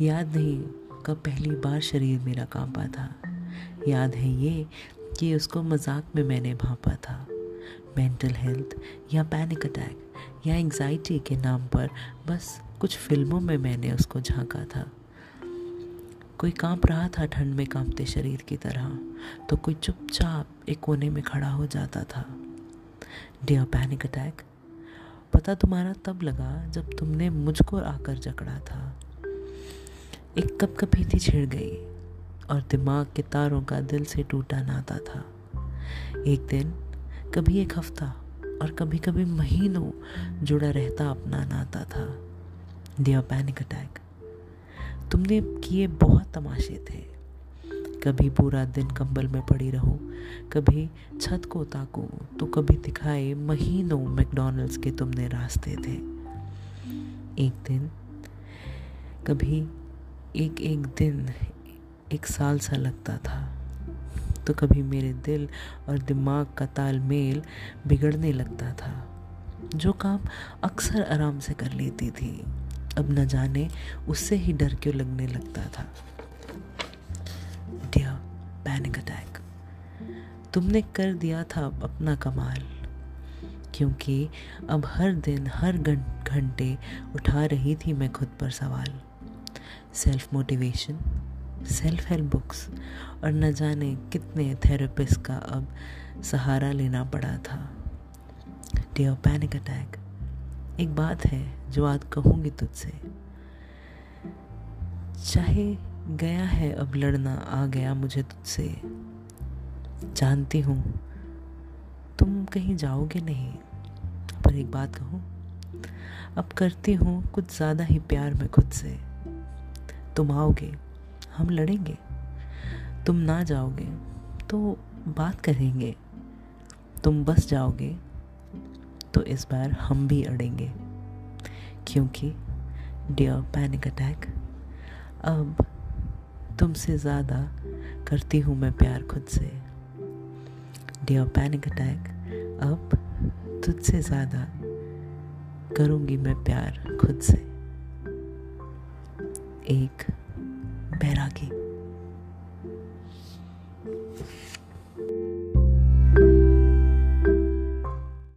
याद नहीं कब पहली बार शरीर मेरा कांपा था। याद है ये कि उसको मज़ाक में मैंने भापा था। मेंटल हेल्थ या पैनिक अटैक या एंजाइटी के नाम पर बस कुछ फ़िल्मों में मैंने उसको झांका था। कोई काँप रहा था ठंड में कांपते शरीर की तरह तो कोई चुपचाप एक कोने में खड़ा हो जाता था। डियर पैनिक अटैक पता तुम्हारा तब लगा जब तुमने मुझको आकर जकड़ा था। एक कप कपी थी छिड़ गई और दिमाग के तारों का दिल से टूटा नाता था। एक दिन, कभी एक हफ़्ता और कभी कभी महीनों जुड़ा रहता अपना नाता था। दिया पैनिक अटैक तुमने किए बहुत तमाशे थे। कभी पूरा दिन कंबल में पड़ी रहूँ, कभी छत को ताकूं तो कभी दिखाए महीनों मैकडोनल्ड्स के तुमने रास्ते थे। एक दिन, कभी एक एक दिन, एक साल सा लगता था तो कभी मेरे दिल और दिमाग का तालमेल बिगड़ने लगता था, जो काम अक्सर आराम से कर लेती थी, अब न जाने उससे ही डर क्यों लगने लगता था। डियर पैनिक अटैक तुमने कर दिया था अपना कमाल, क्योंकि अब हर दिन, हर घंटे उठा रही थी मैं खुद पर सवाल। Self motivation self help books और न जाने कितने थेरेपिस्ट का अब सहारा लेना पड़ा था। डियर पैनिक अटैक एक बात है जो आज कहूँगी तुझसे। चाहे गया है अब लड़ना, आ गया मुझे तुझसे। जानती हूँ, तुम कहीं जाओगे नहीं। पर एक बात कहूँ, अब करती हूँ कुछ ज़्यादा ही प्यार में खुद से। तुम आओगे, हम लड़ेंगे। तुम ना जाओगे तो बात करेंगे। तुम बस जाओगे तो इस बार हम भी अड़ेंगे। क्योंकि डियर पैनिक अटैक अब तुमसे ज़्यादा करती हूँ मैं प्यार खुद से। डियर पैनिक अटैक अब तुझसे ज़्यादा करूँगी मैं प्यार खुद से। एक बैरागी।